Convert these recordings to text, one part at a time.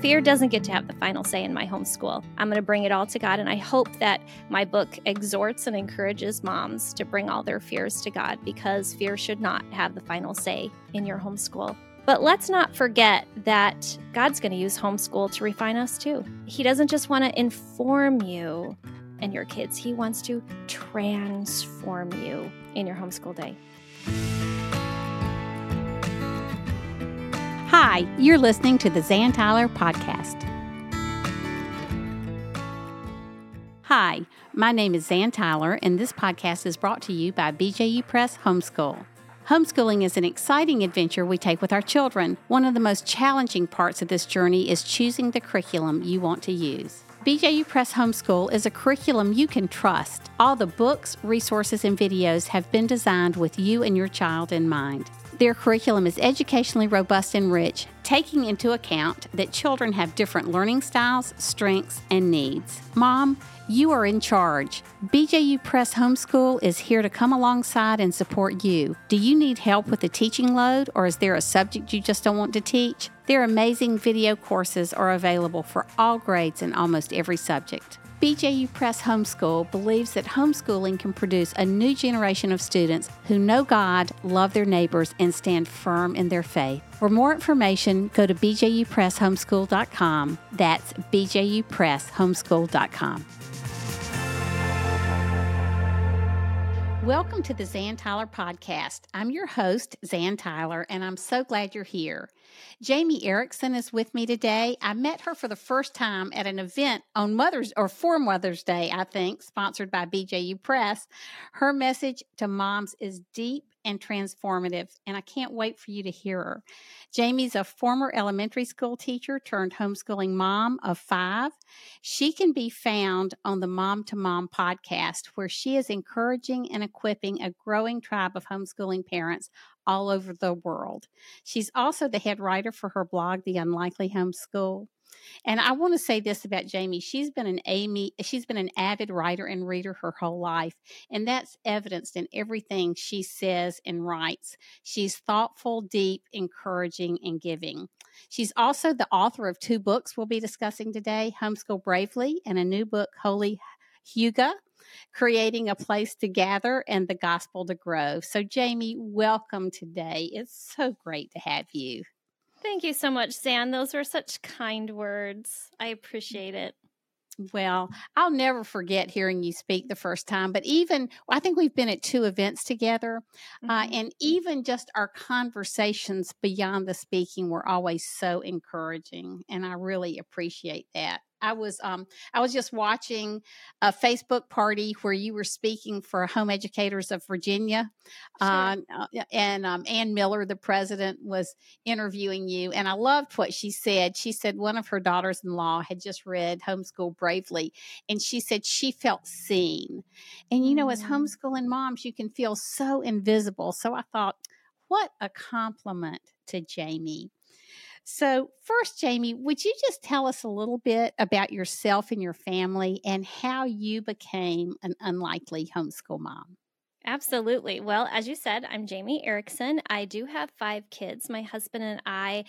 fear doesn't get to have the final say in my homeschool. I'm going to bring it all to God. And I hope that my book exhorts and encourages moms to bring all their fears to God because fear should not have the final say in your homeschool. But let's not forget that God's going to use homeschool to refine us too. He doesn't just want to inform you and your kids, He wants to transform you in your homeschool day. Hi, you're listening to the Zan Tyler Podcast. Hi, my name is Zan Tyler, and this podcast is brought to you by BJU Press Homeschool. Homeschooling is an exciting adventure we take with our children. One of the most challenging parts of this journey is choosing the curriculum you want to use. BJU Press Homeschool is a curriculum you can trust. All the books, resources, and videos have been designed with you and your child in mind. Their curriculum is educationally robust and rich, taking into account that children have different learning styles, strengths, and needs. Mom, you are in charge. BJU Press Homeschool is here to come alongside and support you. Do you need help with the teaching load, or is there a subject you just don't want to teach? Their amazing video courses are available for all grades and almost every subject. BJU Press Homeschool believes that homeschooling can produce a new generation of students who know God, love their neighbors, and stand firm in their faith. For more information, go to bjupresshomeschool.com. That's bjupresshomeschool.com. Welcome to the Zan Tyler Podcast. I'm your host, Zan Tyler, and I'm so glad you're here. Jamie Erickson is with me today. I met her for the first time at an event on Mother's or for Mother's Day, I think, sponsored by BJU Press. Her message to moms is deep and transformative, and I can't wait for you to hear her. Jamie's a former elementary school teacher turned homeschooling mom of five. She can be found on the Mom to Mom podcast, where she is encouraging and equipping a growing tribe of homeschooling parents all over the world. She's also the head writer for her blog, The Unlikely Homeschool. And I want to say this about Jamie. She's been an Amy, she's been an avid writer and reader her whole life, and that's evidenced in everything she says and writes. She's thoughtful, deep, encouraging, and giving. She's also the author of two books we'll be discussing today, Homeschool Bravely and a new book, Holy Hygge, creating a place to gather and the gospel to grow. So, Jamie, welcome today. It's so great to have you. Thank you so much, Zan. Those were such kind words. I appreciate it. Well, I'll never forget hearing you speak the first time, but even I think we've been at two events together, uh, mm-hmm. uh, and even just our conversations beyond the speaking were always so encouraging, and I really appreciate that. I was um, I was just watching a Facebook party where you were speaking for home educators of Virginia, sure. uh, and um, Anne Miller, the president, was interviewing you, and I loved what she said. She said one of her daughters-in-law had just read Homeschool Bravely, and she said she felt seen. And you know, mm. as homeschooling moms, you can feel so invisible. So I thought, what a compliment to Jamie. So, first, Jamie, would you just tell us a little bit about yourself and your family and how you became an unlikely homeschool mom? Absolutely. Well, as you said, I'm Jamie Erickson. I do have five kids. My husband and I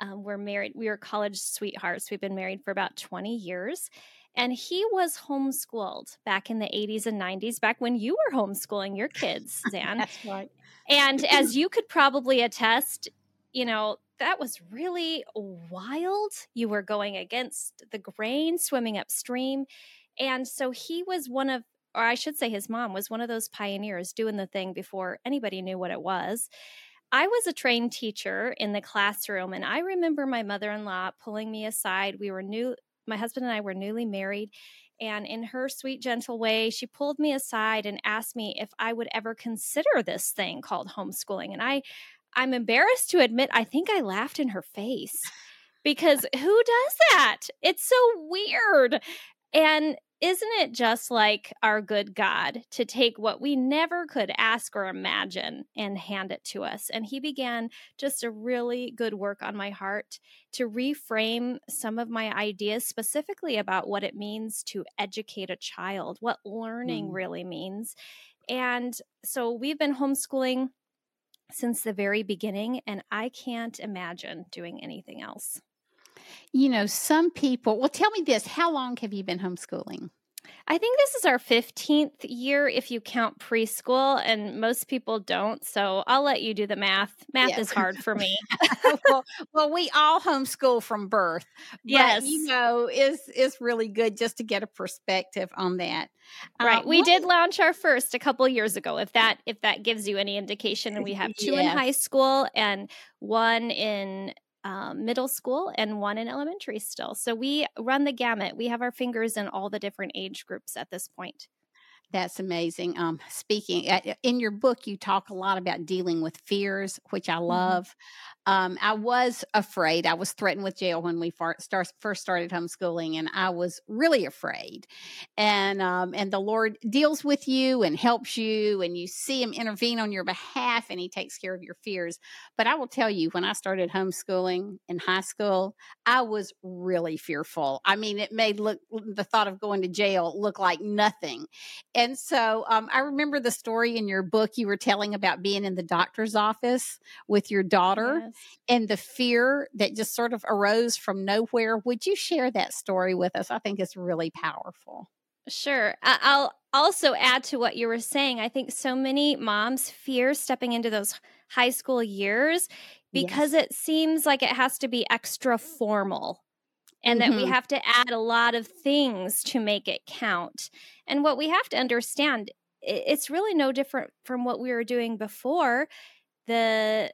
um, were married. We were college sweethearts. We've been married for about 20 years. And he was homeschooled back in the 80s and 90s, back when you were homeschooling your kids, Zan. That's right. And as you could probably attest, you know, that was really wild. You were going against the grain, swimming upstream. And so he was one of, or I should say his mom was one of those pioneers doing the thing before anybody knew what it was. I was a trained teacher in the classroom, and I remember my mother in law pulling me aside. We were new, my husband and I were newly married. And in her sweet, gentle way, she pulled me aside and asked me if I would ever consider this thing called homeschooling. And I, I'm embarrassed to admit, I think I laughed in her face because who does that? It's so weird. And isn't it just like our good God to take what we never could ask or imagine and hand it to us? And He began just a really good work on my heart to reframe some of my ideas, specifically about what it means to educate a child, what learning mm. really means. And so we've been homeschooling since the very beginning, and I can't imagine doing anything else. You know, some people, well, tell me this how long have you been homeschooling? I think this is our 15th year if you count preschool, and most people don't. So I'll let you do the math. Math yeah. is hard for me. well, well, we all homeschool from birth. yes. you know, is is really good just to get a perspective on that. Right. Uh, we what? did launch our first a couple years ago. If that if that gives you any indication, and we have two in high school and one in um, middle school and one in elementary still. So we run the gamut. We have our fingers in all the different age groups at this point. That's amazing. Um, speaking uh, in your book, you talk a lot about dealing with fears, which I mm-hmm. love. Um, I was afraid. I was threatened with jail when we far, start, first started homeschooling, and I was really afraid. And um, and the Lord deals with you and helps you, and you see Him intervene on your behalf, and He takes care of your fears. But I will tell you, when I started homeschooling in high school, I was really fearful. I mean, it made look the thought of going to jail look like nothing. And so um, I remember the story in your book you were telling about being in the doctor's office with your daughter. And the fear that just sort of arose from nowhere. Would you share that story with us? I think it's really powerful. Sure. I'll also add to what you were saying. I think so many moms fear stepping into those high school years because yes. it seems like it has to be extra formal and mm-hmm. that we mm-hmm. have to add a lot of things to make it count. And what we have to understand, it's really no different from what we were doing before. The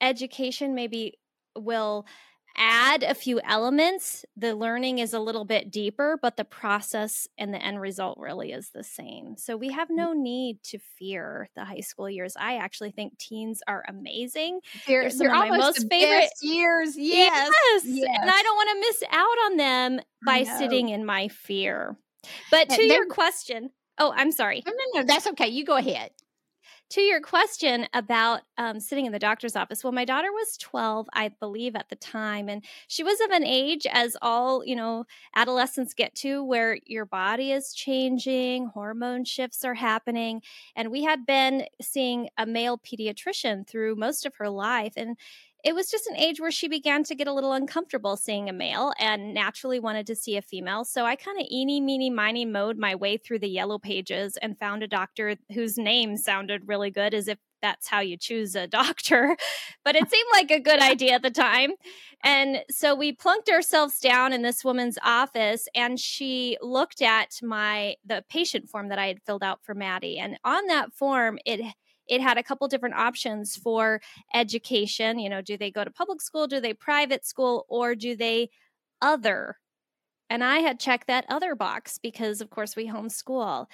education maybe will add a few elements. The learning is a little bit deeper, but the process and the end result really is the same. So we have mm. no need to fear the high school years. I actually think teens are amazing. They're, they're some of my most favorite years. Yes. yes. yes. And I don't want to miss out on them by sitting in my fear. But to and your question, oh, I'm sorry. No, no, no, that's okay. You go ahead to your question about um, sitting in the doctor's office well my daughter was 12 i believe at the time and she was of an age as all you know adolescents get to where your body is changing hormone shifts are happening and we had been seeing a male pediatrician through most of her life and it was just an age where she began to get a little uncomfortable seeing a male and naturally wanted to see a female. So I kind of eeny, meeny, miny mowed my way through the yellow pages and found a doctor whose name sounded really good, as if that's how you choose a doctor. But it seemed like a good idea at the time. And so we plunked ourselves down in this woman's office and she looked at my the patient form that I had filled out for Maddie. And on that form, it it had a couple different options for education. You know, do they go to public school? Do they private school? Or do they other? And I had checked that other box because, of course, we homeschool.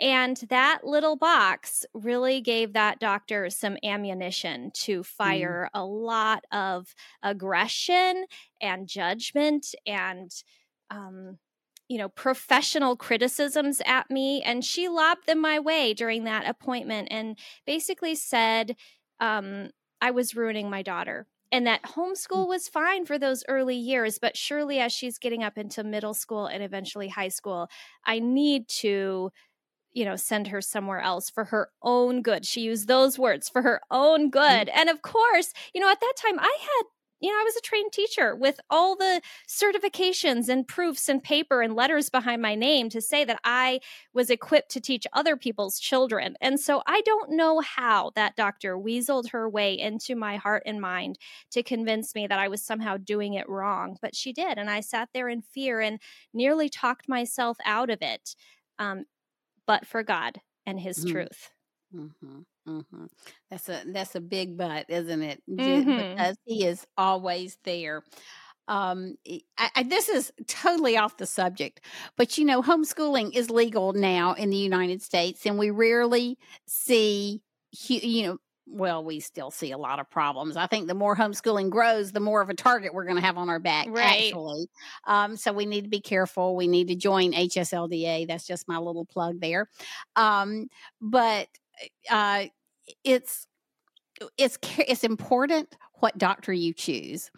And that little box really gave that doctor some ammunition to mm. fire mm. a lot of aggression and judgment and um, you know, professional criticisms at me. And she lobbed them my way during that appointment and basically said um, I was ruining my daughter and that homeschool mm. was fine for those early years. But surely, as she's getting up into middle school and eventually high school, I need to you know send her somewhere else for her own good she used those words for her own mm. good and of course you know at that time i had you know, I was a trained teacher with all the certifications and proofs and paper and letters behind my name to say that I was equipped to teach other people's children. And so I don't know how that doctor weaseled her way into my heart and mind to convince me that I was somehow doing it wrong. But she did. And I sat there in fear and nearly talked myself out of it. Um, but for God and His mm-hmm. truth. Mm-hmm. Mm-hmm. That's a that's a big but, isn't it? Mm-hmm. Because he is always there. Um, I, I, this is totally off the subject, but you know, homeschooling is legal now in the United States, and we rarely see, you know, well, we still see a lot of problems. I think the more homeschooling grows, the more of a target we're going to have on our back, right. actually. Um, so we need to be careful. We need to join HSLDA. That's just my little plug there. Um, but uh, it's it's it's important what doctor you choose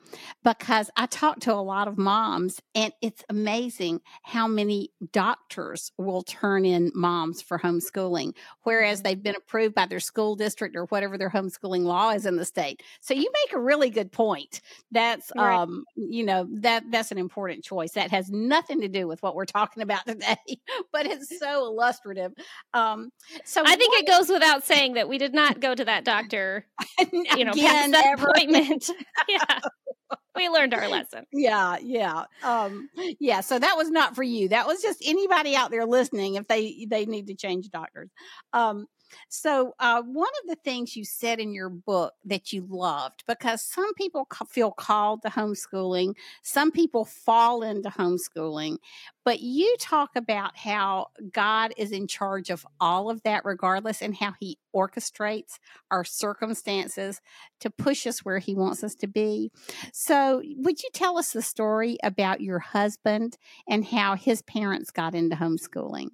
because I talk to a lot of moms and it's amazing how many doctors will turn in moms for homeschooling, whereas Mm-hmm. they've been approved by their school district or whatever their homeschooling law is in the state. So you make a really good point. That's Right. um, you know, that that's an important choice. That has nothing to do with what we're talking about today, but it's so illustrative. Um, so I think it goes without saying that we did not go to that doctor, you know, past that ever. yeah. We learned our lesson. yeah yeah um yeah so that was not for you that was just anybody out there listening if they they need to change doctors um so uh one of the things you said in your book that you loved because some people feel called to homeschooling some people fall into homeschooling but you talk about how god is in charge of all of that regardless and how he orchestrates our circumstances to push us where he wants us to be so, would you tell us the story about your husband and how his parents got into homeschooling?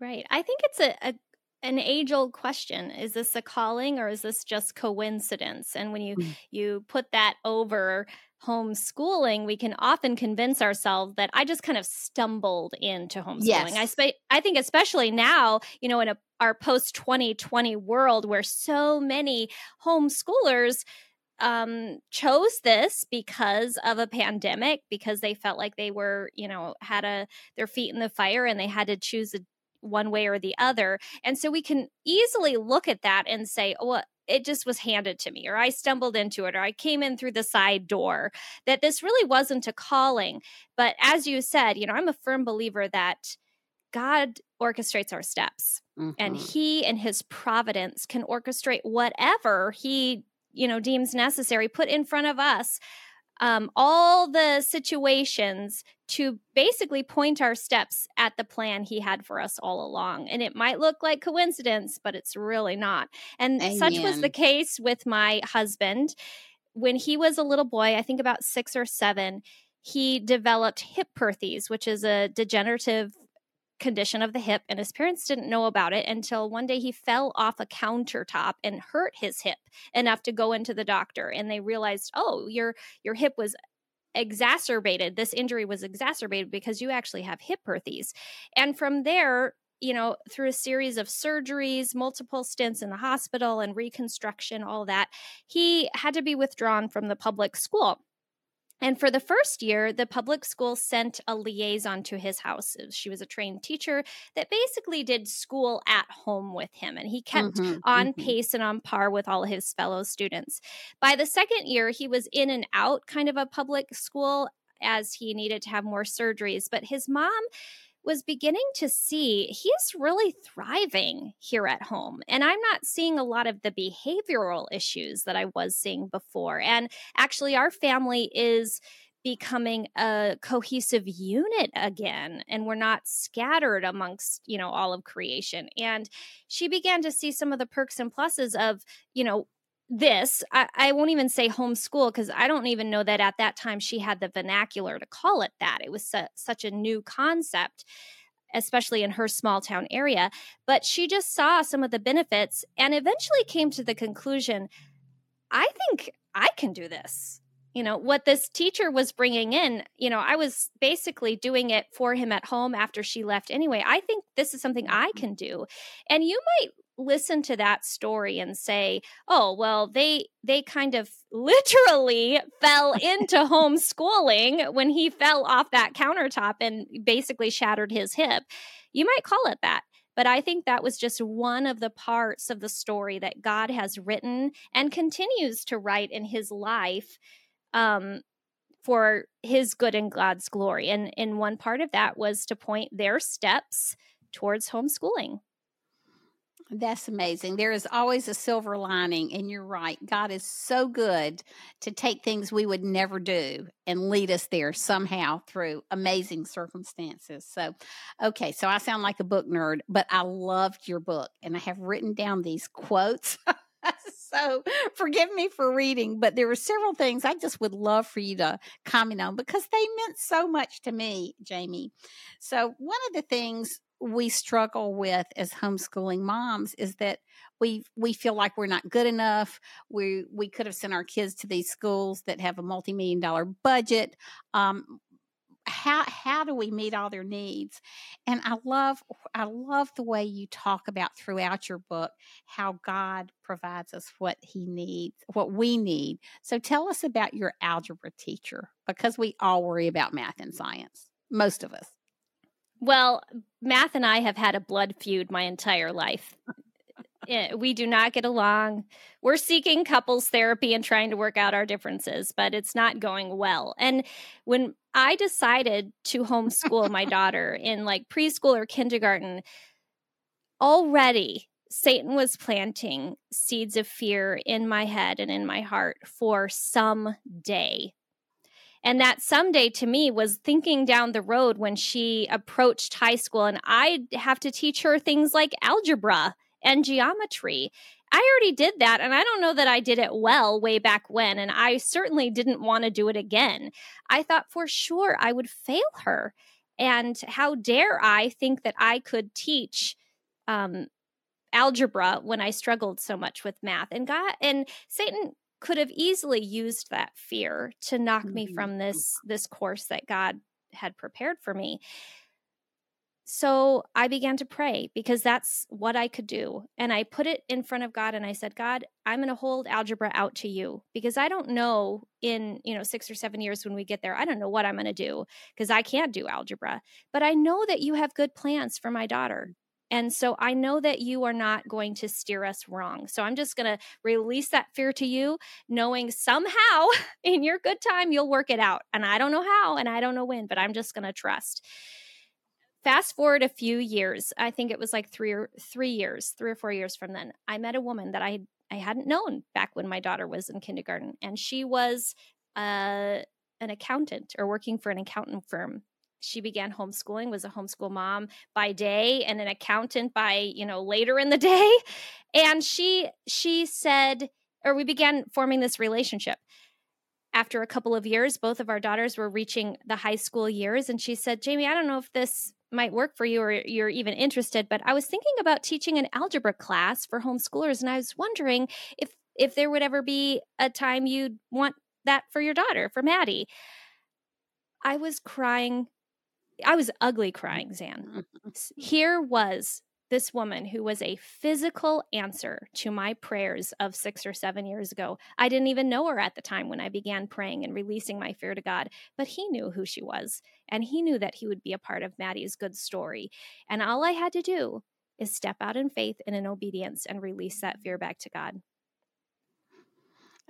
Right. I think it's a, a an age old question. Is this a calling or is this just coincidence? And when you Mm. you put that over homeschooling, we can often convince ourselves that I just kind of stumbled into homeschooling. I spe- I think especially now, you know, in a, our post 2020 world where so many homeschoolers um chose this because of a pandemic because they felt like they were you know had a their feet in the fire and they had to choose a, one way or the other and so we can easily look at that and say oh well, it just was handed to me or i stumbled into it or i came in through the side door that this really wasn't a calling but as you said you know i'm a firm believer that god orchestrates our steps and Mhm. he and his providence can orchestrate whatever he you know deems necessary put in front of us um, all the situations to basically point our steps at the plan he had for us all along. And it might look like coincidence but it's really not. And such was the case with my husband. When he was a little boy i think about six or seven he developed hip perthes which is a degenerative condition of the hip and his parents didn't know about it until one day he fell off a countertop and hurt his hip enough to go into the doctor and they realized oh your your hip was exacerbated. This injury was exacerbated because you actually have hip perthes and from there you know through a series of surgeries multiple stints in the hospital and reconstruction all that he had to be withdrawn from the public school and for the first year, the public school sent a liaison to his house. She was a trained teacher that basically did school at home with him, and he kept Mhm, on mhm. pace and on par with all his fellow students. By the second year, he was in and out kind of a public school as he needed to have more surgeries. But his mom was beginning to see he's really thriving here at home. And I'm not seeing a lot of the behavioral issues that I was seeing before. And actually, our family is becoming a cohesive unit again and we're not scattered amongst you know all of creation and she began to see some of the perks and pluses of you know this i, I won't even say homeschool because i don't even know that at that time she had the vernacular to call it that. It was su- such a new concept especially in her small town area but she just saw some of the benefits and eventually came to the conclusion i think i can do this. You know what this teacher was bringing in you know i was basically doing it for him at home after she left anyway. I think this is something i mm-hmm. can do. And you might listen to that story and say oh well they they kind of literally fell into homeschooling when he fell off that countertop and basically shattered his hip you might call it that but I think that was just one of the parts of the story that God has written and continues to write in his life um, for his good and God's glory. And, and one part of that was to point their steps towards homeschooling. That's amazing. There is always a silver lining, and you're right. God is so good to take things we would never do and lead us there somehow through amazing circumstances. So, okay, so I sound like a book nerd, but I loved your book, and I have written down these quotes. so, forgive me for reading, but there were several things I just would love for you to comment on because they meant so much to me, Jamie. So, one of the things we struggle with as homeschooling moms is that we we feel like we're not good enough. We we could have sent our kids to these schools that have a multi million dollar budget. Um, how how do we meet all their needs and i love i love the way you talk about throughout your book how god provides us what he needs what we need so tell us about your algebra teacher because we all worry about math and science most of us well math and i have had a blood feud my entire life Eh, we do not get along. We're seeking couples therapy and trying to work out our differences, but it's not going well. And when I decided to homeschool my daughter in like preschool or kindergarten, already Satan was planting seeds of fear in my head and in my heart for some day. And that someday to me was thinking down the road when she approached high school and I'd have to teach her things like algebra and geometry. I already did that, and I don't know that I did it well way back when, and I certainly didn't want to do it again. I thought for sure I would fail her. And how dare I think that I could teach um, algebra when I struggled so much with math? And God and Satan could have easily used that fear to knock mm-hmm. me from this this course that God had prepared for me. So I began to pray because that's what I could do. And I put it in front of God and I said, God, I'm going to hold algebra out to you because I don't know in, you know, 6 or 7 years when we get there, I don't know what I'm going to do because I can't do algebra. But I know that you have good plans for my daughter. And so I know that you are not going to steer us wrong. So I'm just going to release that fear to you, knowing somehow in your good time, you'll work it out. And I don't know how and I don't know when, but I'm just going to trust fast forward a few years i think it was like three or three years three or four years from then i met a woman that i i hadn't known back when my daughter was in kindergarten and she was uh, an accountant or working for an accountant firm she began homeschooling was a homeschool mom by day and an accountant by you know later in the day. And she she said or we began forming this relationship. After a couple of years both of our daughters were reaching the high school years and she said jamie i don't know if this might work for you or you're even interested but i was thinking about teaching an algebra class for homeschoolers and i was wondering if if there would ever be a time you'd want that for your daughter for maddie. I was crying i was ugly crying zan mm-hmm. here was this woman who was a physical answer to my prayers of six or seven years ago. I didn't even know her at the time when I began praying and releasing my fear to God, but He knew who she was, and He knew that He would be a part of Maddie's good story. And all I had to do is step out in faith and in obedience and release that fear back to God.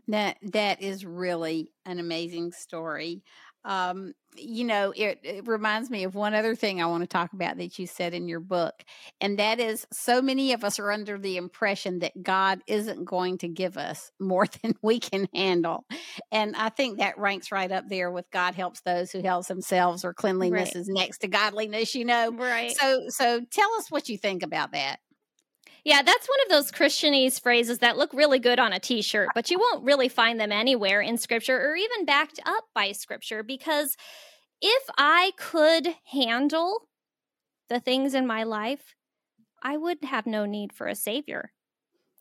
That that is really an amazing story. Um, you know, it, it, reminds me of one other thing I want to talk about that you said in your book. And that is so many of us are under the impression that God isn't going to give us more than we can handle. And I think that ranks right up there with God helps those who helps themselves or cleanliness right. is next to godliness, you know. Right. So so tell us what you think about that. Yeah, that's one of those Christianese phrases that look really good on a t shirt, but you won't really find them anywhere in scripture or even backed up by scripture because if I could handle the things in my life, I would have no need for a savior,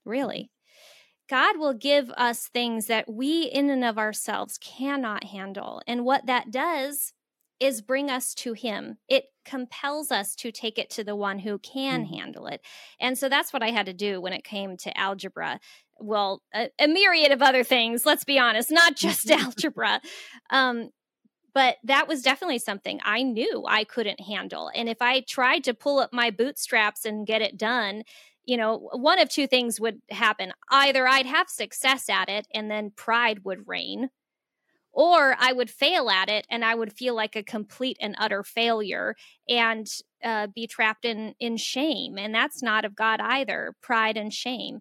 really. God will give us things that we, in and of ourselves, cannot handle. And what that does is bring us to him. It compels us to take it to the one who can mm. handle it. And so that's what I had to do when it came to algebra. Well, a, a myriad of other things, let's be honest, not just algebra. Um, but that was definitely something I knew I couldn't handle. And if I tried to pull up my bootstraps and get it done, you know, one of two things would happen. Either I'd have success at it and then pride would reign, or I would fail at it and I would feel like a complete and utter failure and uh, be trapped in in shame, and that's not of God either. Pride and shame.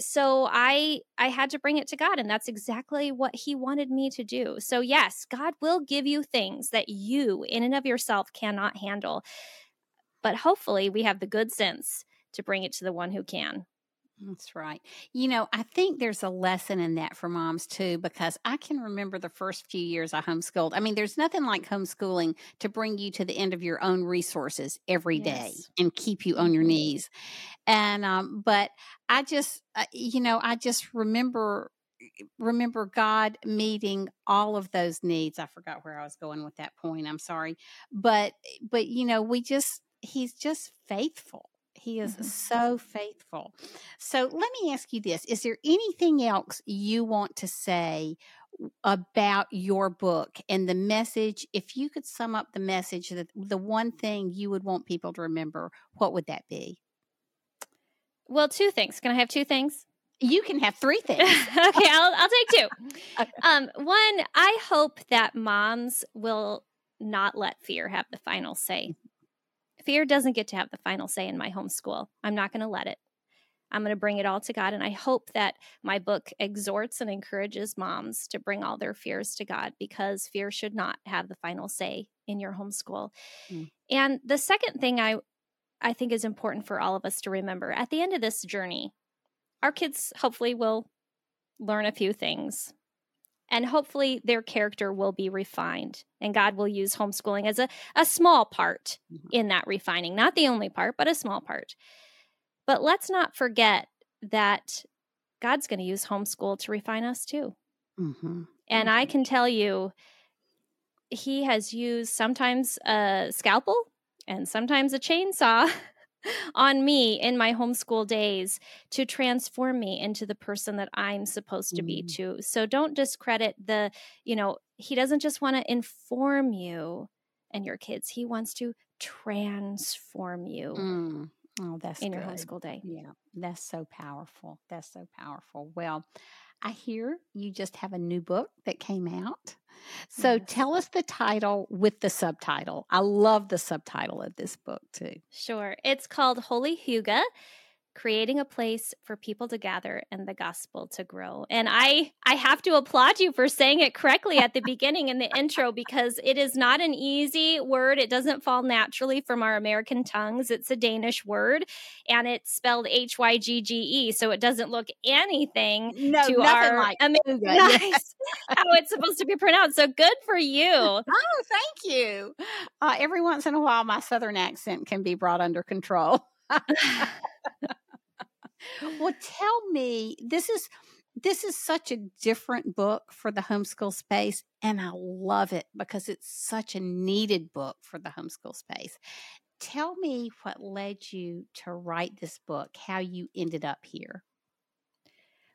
So I I had to bring it to God, and that's exactly what He wanted me to do. So yes, God will give you things that you, in and of yourself, cannot handle, but hopefully we have the good sense to bring it to the one who can. That's right. You know, I think there's a lesson in that for moms too, because I can remember the first few years I homeschooled. I mean, there's nothing like homeschooling to bring you to the end of your own resources every day Yes. and keep you on your Mhm. knees. And, um, but I just, uh, you know, I just remember remember God meeting all of those needs. I forgot where I was going with that point. I'm sorry. But but you know, we just he's just faithful. He is Mhm. so faithful. So let me ask you this. Is there anything else you want to say about your book and the message? If you could sum up the message that the one thing you would want people to remember, what would that be? Well, two things. Can I have two things? You can have three things. okay, I'll, I'll take two. Okay. Um, one, I hope that moms will not let fear have the final say. Fear doesn't get to have the final say in my homeschool. I'm not going to let it. I'm going to bring it all to God. And I hope that my book exhorts and encourages moms to bring all their fears to God because fear should not have the final say in your homeschool. Mm. And the second thing I, I think is important for all of us to remember at the end of this journey, our kids hopefully will learn a few things and hopefully their character will be refined and god will use homeschooling as a, a small part Mhm. in that refining not the only part but a small part. But let's not forget that god's going to use homeschool to refine us too. Hmm and i can tell you he has used sometimes a scalpel and sometimes a chainsaw on me in my homeschool days to transform me into the person that I'm supposed to be Mm. too. So don't discredit the, you know, he doesn't just want to inform you and your kids. He wants to transform you Mm. Oh, that's in your good. homeschool day. Yeah, that's so powerful. That's so powerful. Well, I hear you just have a new book that came out. So Yes. tell us the title with the subtitle. I love the subtitle of this book too. Sure. It's called Holy Hygge creating a place for people to gather and the gospel to grow. And I I have to applaud you for saying it correctly at the beginning in the intro because it is not an easy word. It doesn't fall naturally from our American tongues. It's a Danish word and it's spelled H Y G G E, so it doesn't look anything No, to our like Amer- Hygge. Nice how it's supposed to be pronounced. So good for you. Oh, thank you. Uh, every once in a while, my southern accent can be brought under control. Well, tell me, this is this is such a different book for the homeschool space, and I love it because it's such a needed book for the homeschool space. Tell me what led you to write this book, how you ended up here.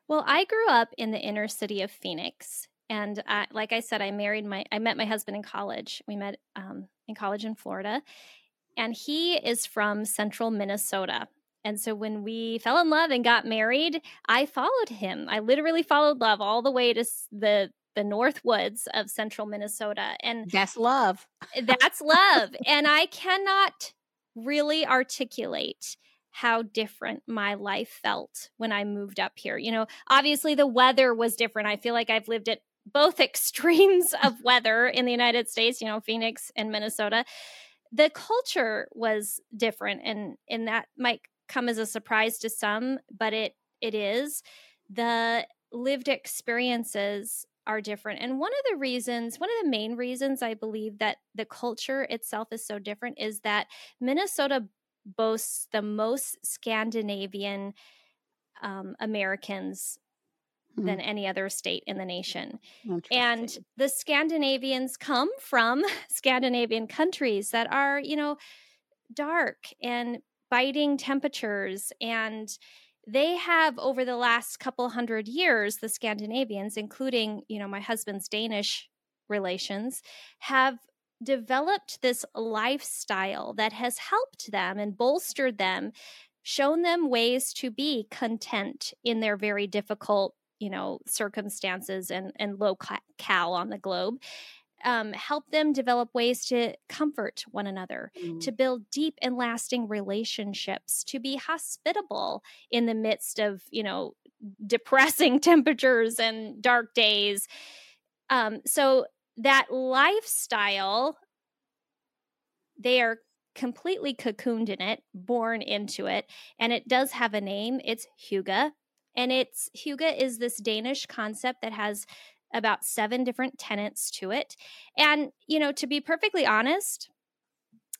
Well, I grew up in the inner city of Phoenix, and I, like I said, I married my I met my husband in college. We met um, in college in Florida, and he is from Central Minnesota. And so when we fell in love and got married, I followed him. I literally followed love all the way to the the north woods of Central Minnesota, and That's love. Eh, that's love. and I cannot really articulate how different my life felt when I moved up here. You know, obviously the weather was different. I feel like I've lived at both extremes of weather in the United States, you know, Phoenix and Minnesota. The culture was different and and that might come as a surprise to some, but it it is. The lived experiences are different. And one of the reasons, one of the main reasons I believe that the culture itself is so different is that Minnesota boasts the most Scandinavian um, Americans Hmm. than any other state in the nation. And the Scandinavians come from Scandinavian countries that are, you know, dark and biting temperatures. And they have, over the last couple hundred years, the Scandinavians, including, you know, my husband's Danish relations, have developed this lifestyle that has helped them and bolstered them, shown them ways to be content in their very difficult you know circumstances and and low cal on the globe um, help them develop ways to comfort one another Mm. to build deep and lasting relationships to be hospitable in the midst of you know depressing temperatures and dark days um, so that lifestyle they are completely cocooned in it, born into it, and it does have a name. It's Hygge. And it's Hygge is this Danish concept that has about seven different tenets to it. And, you know, to be perfectly honest,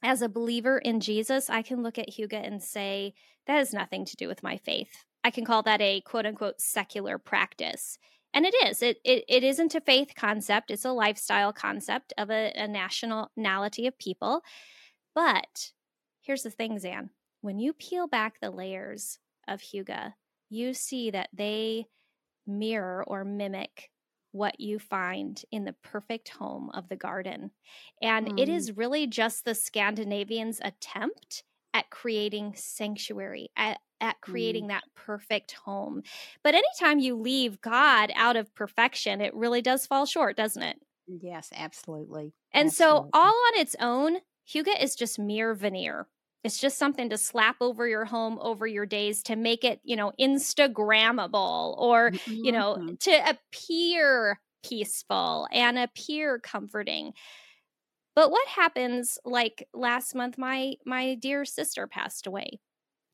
as a believer in Jesus, I can look at Hygge and say, that has nothing to do with my faith. I can call that a quote unquote secular practice. And it is. It, it, it isn't a faith concept, it's a lifestyle concept of a, a nationality of people. But here's the thing, Zan. When you peel back the layers of Hygge, you see that they mirror or mimic what you find in the perfect home of the garden. And mm. it is really just the Scandinavians' attempt at creating sanctuary, at, at creating mm. that perfect home. But anytime you leave God out of perfection, it really does fall short, doesn't it? Yes, absolutely. And absolutely. so, all on its own, Hygge is just mere veneer. It's just something to slap over your home, over your days to make it, you know, Instagrammable or, mm-hmm. you know, mm-hmm. to appear peaceful and appear comforting. But what happens like last month my my dear sister passed away.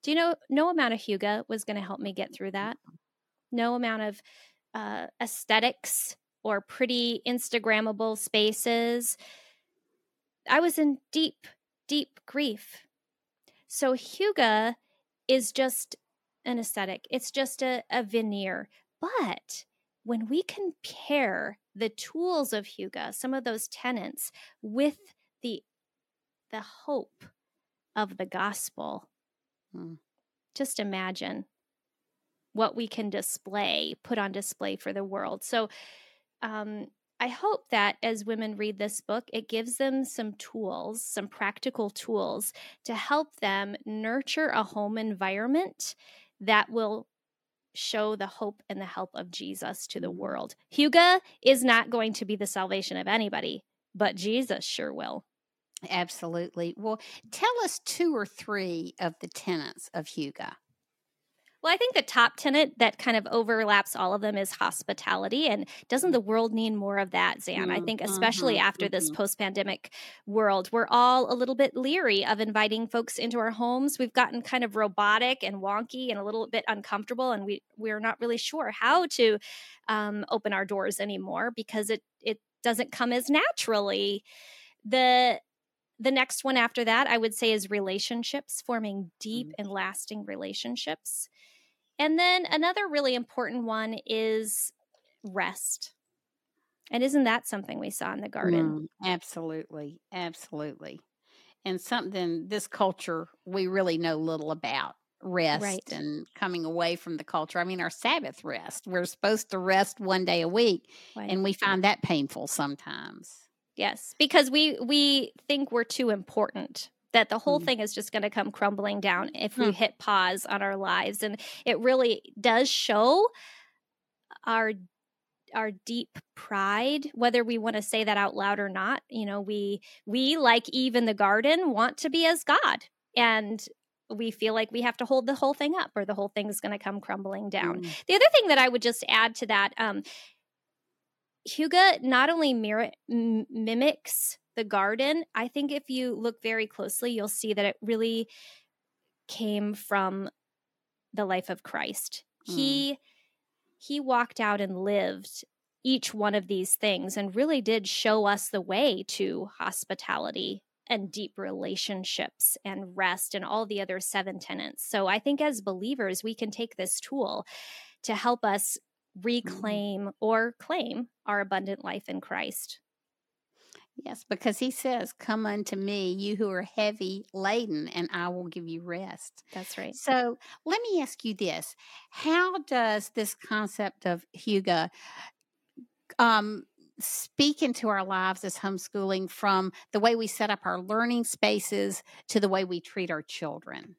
Do you know no amount of hygge was going to help me get through that? No amount of uh, aesthetics or pretty Instagrammable spaces. I was in deep, deep grief so Hygge is just an aesthetic, it's just a, a veneer. But when we compare the tools of Hygge, some of those tenets, with the the hope of the gospel, hmm. just imagine what we can display, put on display for the world. So, um, I hope that as women read this book, it gives them some tools, some practical tools to help them nurture a home environment that will show the hope and the help of Jesus to the mm-hmm. world. Hygge is not going to be the salvation of anybody, but Jesus sure will. Absolutely. Well, tell us two or three of the tenets of Hygge. Well, I think the top tenet that kind of overlaps all of them is hospitality. And doesn't the world need more of that, Zan? Mm-hmm. I think, especially mm-hmm. after this mm-hmm. post pandemic world, we're all a little bit leery of inviting folks into our homes. We've gotten kind of robotic and wonky and a little bit uncomfortable, and we, we're not really sure how to um, open our doors anymore because it, it doesn't come as naturally. The the next one after that, I would say, is relationships, forming deep mm-hmm. and lasting relationships. And then another really important one is rest. And isn't that something we saw in the garden? Mm, absolutely. Absolutely. And something this culture we really know little about rest right. and coming away from the culture. I mean, our Sabbath rest, we're supposed to rest one day a week, right. and we find that painful sometimes. Yes, because we we think we're too important that the whole mm. thing is just going to come crumbling down if we hit pause on our lives and it really does show our our deep pride whether we want to say that out loud or not you know we we like eve in the garden want to be as god and we feel like we have to hold the whole thing up or the whole thing is going to come crumbling down mm. the other thing that i would just add to that um Hygge not only mir- m- mimics the garden, I think if you look very closely, you'll see that it really came from the life of Christ. Mm. He he walked out and lived each one of these things and really did show us the way to hospitality and deep relationships and rest and all the other seven tenets. So I think as believers, we can take this tool to help us mm-hmm. reclaim or claim our abundant life in Christ. Yes, because he says, Come unto me, you who are heavy laden, and I will give you rest. That's right. So let me ask you this How does this concept of Hygge um, speak into our lives as homeschooling from the way we set up our learning spaces to the way we treat our children?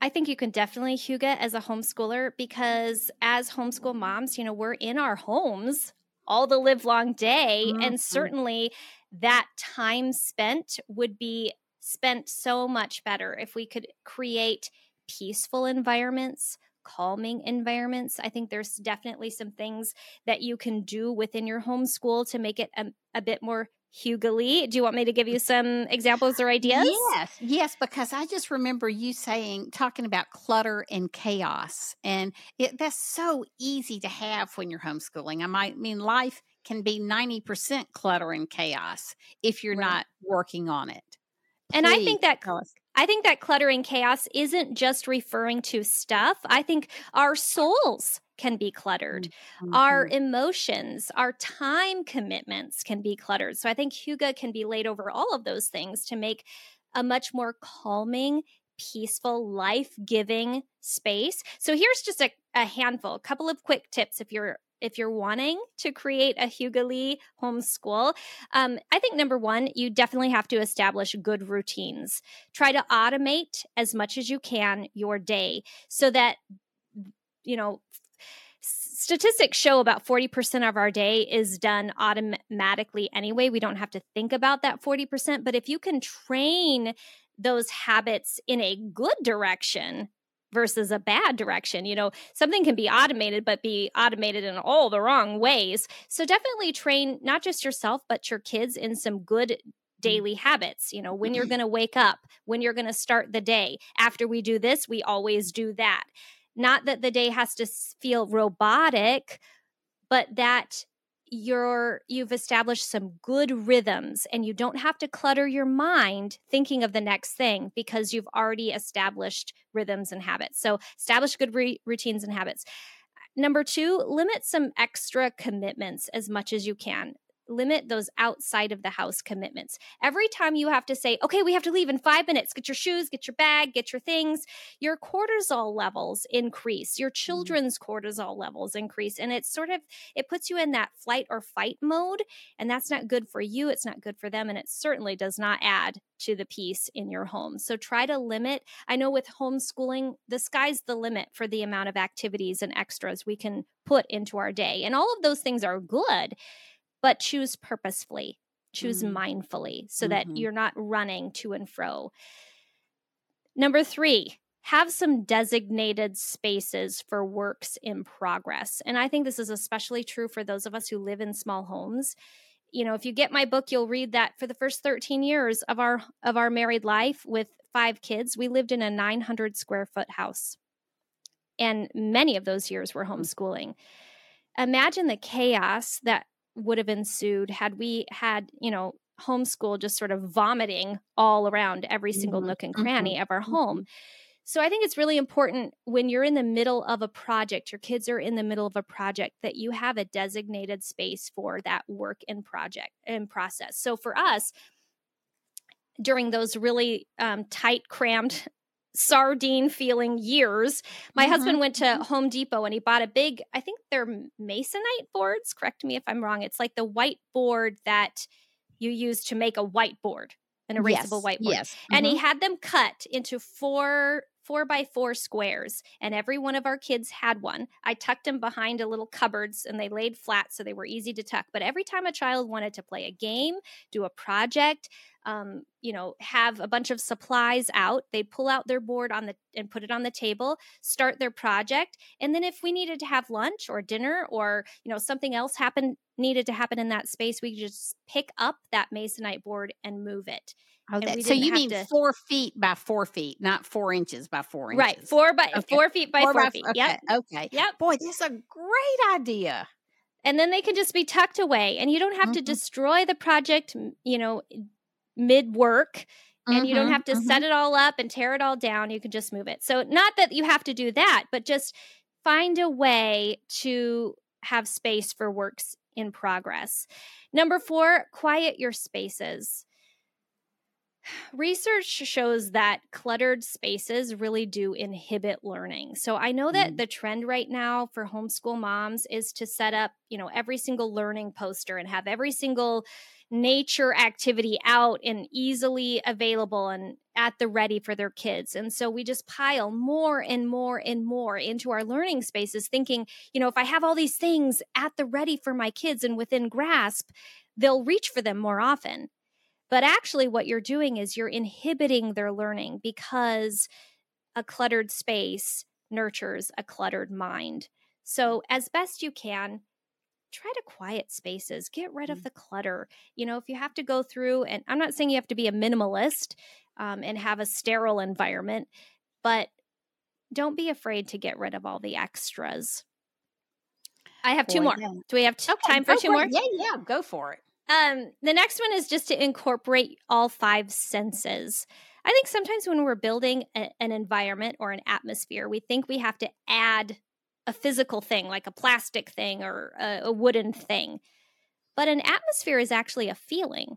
I think you can definitely Hygge as a homeschooler because as homeschool moms, you know, we're in our homes all the live long day. Mm-hmm. And certainly that time spent would be spent so much better if we could create peaceful environments calming environments. I think there's definitely some things that you can do within your homeschool to make it a, a, bit more Hygge Lee. Do you want me to give you some examples or ideas? Yes, yes, because I just remember you saying, talking about clutter and chaos. And it, that's so easy to have when you're homeschooling. I might mean, life can be 90% clutter and chaos if you're right. not working on it. Please and I think that I think that clutter and chaos isn't just referring to stuff. I think our souls can be cluttered. Mm-hmm. Our emotions, our time commitments can be cluttered. So I think Hygge can be laid over all of those things to make a much more calming, peaceful, life giving space. So here's just a, a handful, a couple of quick tips if you're if you're wanting to create a Hygge Lee homeschool, um, I think number one, you definitely have to establish good routines. Try to automate as much as you can your day so that, you know, statistics show about 40% of our day is done automatically anyway. We don't have to think about that 40%. But if you can train those habits in a good direction, versus a bad direction. You know, something can be automated, but be automated in all the wrong ways. So definitely train not just yourself, but your kids in some good mm. daily habits. You know, when you're going to wake up, when you're going to start the day. After we do this, we always do that. Not that the day has to feel robotic, but that you're you've established some good rhythms and you don't have to clutter your mind thinking of the next thing because you've already established rhythms and habits. So establish good re- routines and habits. Number 2 limit some extra commitments as much as you can limit those outside of the house commitments. Every time you have to say, okay, we have to leave in five minutes, get your shoes, get your bag, get your things, your cortisol levels increase, your mm-hmm. children's cortisol levels increase. And it's sort of, it puts you in that flight or fight mode. And that's not good for you. It's not good for them. And it certainly does not add to the peace in your home. So try to limit. I know with homeschooling, the sky's the limit for the amount of activities and extras we can put into our day. And all of those things are good but choose purposefully, choose mm. mindfully so mm-hmm. that you're not running to and fro. Number three, have some designated spaces for works in progress. And I think this is especially true for those of us who live in small homes. You know, if you get my book, you'll read that for the first 13 years of our of our married life with five kids, we lived in a 900 square foot house. And many of those years were mm. homeschooling. Imagine the chaos that would have ensued had we had, you know, homeschool just sort of vomiting all around every single mm-hmm. nook and cranny mm-hmm. of our home. Mm-hmm. So I think it's really important when you're in the middle of a project, your kids are in the middle of a project, that you have a designated space for that work in project and process. So for us, during those really um, tight, crammed sardine feeling years. My mm-hmm. husband went to mm-hmm. Home Depot and he bought a big, I think they're masonite boards. Correct me if I'm wrong. It's like the whiteboard that you use to make a whiteboard, an erasable yes. whiteboard. Yes. Mm-hmm. And he mm-hmm. had them cut into four four by four squares, and every one of our kids had one. I tucked them behind a little cupboards and they laid flat so they were easy to tuck. But every time a child wanted to play a game, do a project, um, you know, have a bunch of supplies out. They'd pull out their board on the and put it on the table, start their project, and then if we needed to have lunch or dinner or you know something else happened needed to happen in that space, we could just pick up that masonite board and move it. Oh, that, so you mean to, four feet by four feet, not four inches by four inches, right? Four by okay. four feet by four, four by, feet. Okay. Yep. Okay. Yep. Boy, that's a great idea. And then they can just be tucked away, and you don't have mm-hmm. to destroy the project. You know, mid work and mm-hmm, you don't mm-hmm, have to mm-hmm. set it all up and tear it all down. You can just move it. So, not that you have to do that, but just find a way to have space for works in progress. Number four, quiet your spaces. Research shows that cluttered spaces really do inhibit learning. So I know that mm. the trend right now for homeschool moms is to set up, you know, every single learning poster and have every single nature activity out and easily available and at the ready for their kids. And so we just pile more and more and more into our learning spaces, thinking, you know, if I have all these things at the ready for my kids and within grasp, they'll reach for them more often. But actually, what you're doing is you're inhibiting their learning because a cluttered space nurtures a cluttered mind. So, as best you can, try to quiet spaces, get rid of mm. the clutter. You know, if you have to go through, and I'm not saying you have to be a minimalist um, and have a sterile environment, but don't be afraid to get rid of all the extras. I have two more. Yeah. Do we have t- okay, time for two more? Yeah, yeah, go for it. Um, the next one is just to incorporate all five senses. I think sometimes when we're building a, an environment or an atmosphere, we think we have to add a physical thing like a plastic thing or a, a wooden thing. But an atmosphere is actually a feeling.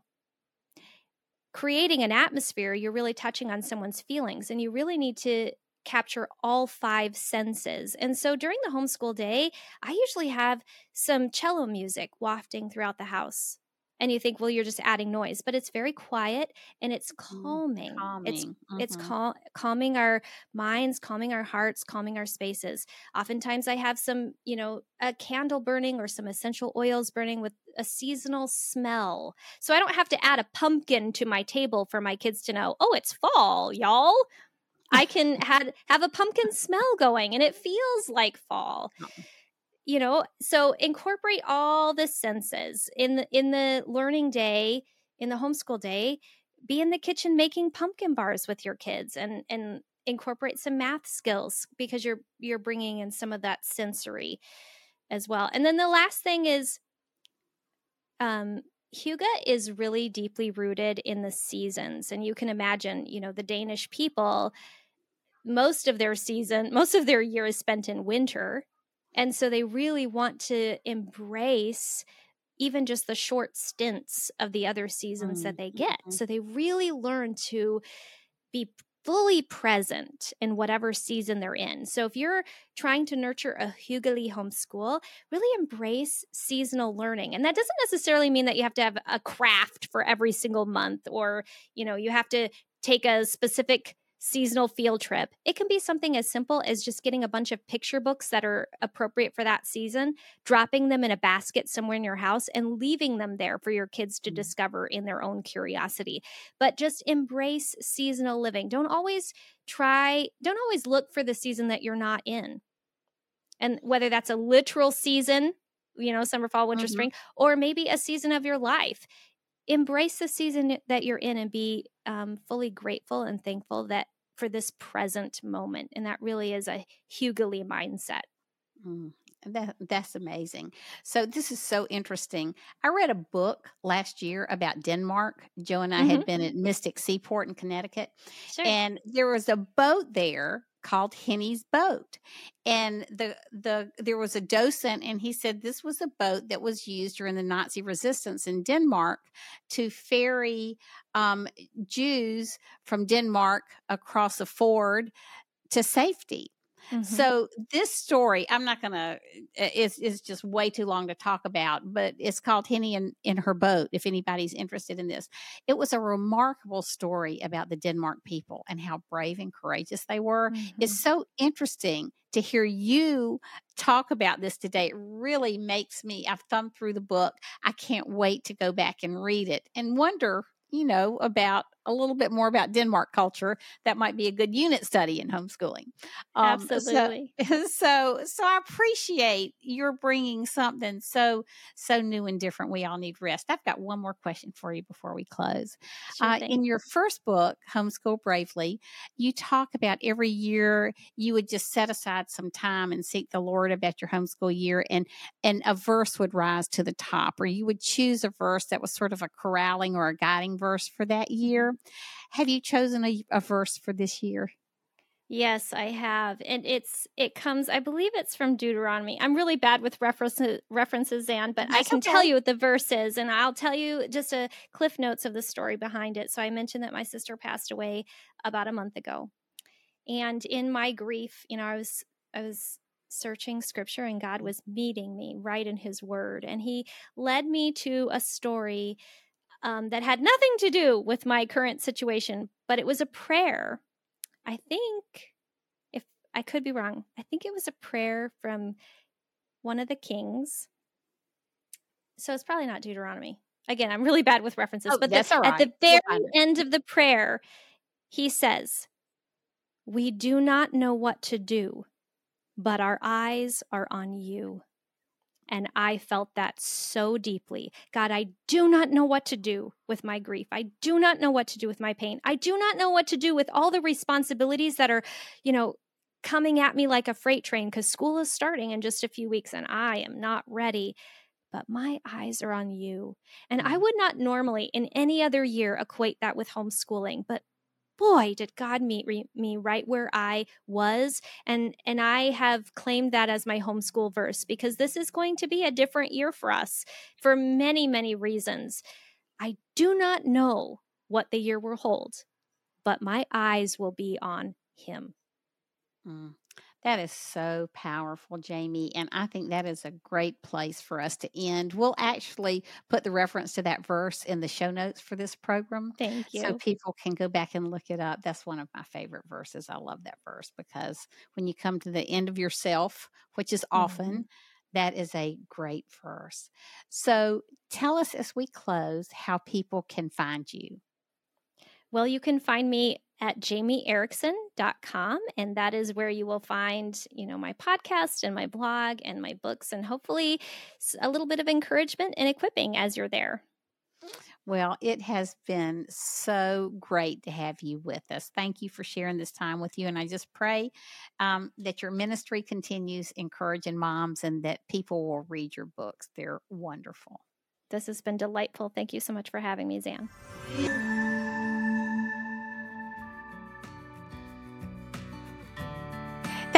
Creating an atmosphere, you're really touching on someone's feelings, and you really need to capture all five senses. And so during the homeschool day, I usually have some cello music wafting throughout the house and you think well you're just adding noise but it's very quiet and it's mm, calming, calming. it's mm-hmm. it's cal- calming our minds calming our hearts calming our spaces oftentimes i have some you know a candle burning or some essential oils burning with a seasonal smell so i don't have to add a pumpkin to my table for my kids to know oh it's fall y'all i can have have a pumpkin smell going and it feels like fall you know so incorporate all the senses in the in the learning day in the homeschool day be in the kitchen making pumpkin bars with your kids and and incorporate some math skills because you're you're bringing in some of that sensory as well. And then the last thing is um Hygge is really deeply rooted in the seasons and you can imagine you know the Danish people most of their season most of their year is spent in winter and so they really want to embrace even just the short stints of the other seasons mm-hmm. that they get. Mm-hmm. So they really learn to be fully present in whatever season they're in. So if you're trying to nurture a Hyggelig homeschool, really embrace seasonal learning. And that doesn't necessarily mean that you have to have a craft for every single month or, you know, you have to take a specific seasonal field trip. It can be something as simple as just getting a bunch of picture books that are appropriate for that season, dropping them in a basket somewhere in your house, and leaving them there for your kids to mm-hmm. discover in their own curiosity. But just embrace seasonal living. Don't always try, don't always look for the season that you're not in. And whether that's a literal season, you know, summer, fall, winter, mm-hmm. spring, or maybe a season of your life embrace the season that you're in and be um, fully grateful and thankful that for this present moment. And that really is a Hyggelig mindset. Mm, that, that's amazing. So, this is so interesting. I read a book last year about Denmark. Joe and I mm-hmm. had been at Mystic Seaport in Connecticut. Sure. And there was a boat there called Henny's boat. And the the there was a docent and he said this was a boat that was used during the Nazi resistance in Denmark to ferry um, Jews from Denmark across a ford to safety. Mm-hmm. So this story, I'm not going to, is is just way too long to talk about, but it's called Henny in, in her boat. If anybody's interested in this, it was a remarkable story about the Denmark people and how brave and courageous they were. Mm-hmm. It's so interesting to hear you talk about this today. It really makes me. I've thumbed through the book. I can't wait to go back and read it and wonder you know about a little bit more about Denmark culture, that might be a good unit study in homeschooling. Um, Absolutely. So, so, so I appreciate you're bringing something so so new and different. We all need rest. I've got one more question for you before we close. Sure uh, in your first book, Homeschool Bravely, you talk about every year you would just set aside some time and seek the Lord about your homeschool year, and and a verse would rise to the top, or you would choose a verse that was sort of a corralling or a guiding verse for that year. Have you chosen a, a verse for this year? Yes, I have. And it's it comes I believe it's from Deuteronomy. I'm really bad with references references Anne, but That's I can okay. tell you what the verse is and I'll tell you just a cliff notes of the story behind it. So I mentioned that my sister passed away about a month ago. And in my grief, you know, I was I was searching scripture and God was meeting me right in his word and he led me to a story um, that had nothing to do with my current situation, but it was a prayer. I think, if I could be wrong, I think it was a prayer from one of the kings. So it's probably not Deuteronomy. Again, I'm really bad with references, oh, but the, right. at the very end of the prayer, he says, We do not know what to do, but our eyes are on you. And I felt that so deeply. God, I do not know what to do with my grief. I do not know what to do with my pain. I do not know what to do with all the responsibilities that are, you know, coming at me like a freight train because school is starting in just a few weeks and I am not ready. But my eyes are on you. And I mm. would not normally in any other year equate that with homeschooling, but boy did god meet re- me right where i was. And and i have claimed that as my homeschool verse because this is going to be a different year for us for many many reasons. I do not know what the year will hold but my eyes will be on him. Mm. That is so powerful, Jamie. And I think that is a great place for us to end. We'll actually put the reference to that verse in the show notes for this program. Thank you. So people can go back and look it up. That's one of my favorite verses. I love that verse because when you come to the end of yourself, which is often, mm-hmm. that is a great verse. So tell us as we close how people can find you. Well, you can find me at jamieerickson.com and that is where you will find you know my podcast and my blog and my books and hopefully a little bit of encouragement and equipping as you're there well, it has been so great to have you with us. Thank you for sharing this time with you. And I just pray um, that your ministry continues encouraging moms and that people will read your books. They're wonderful. This has been delightful. Thank you so much for having me, Zan.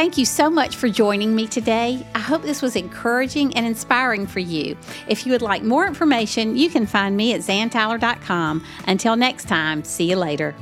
Thank you so much for joining me today. I hope this was encouraging and inspiring for you. If you would like more information, you can find me at zantyler.com. Until next time, see you later.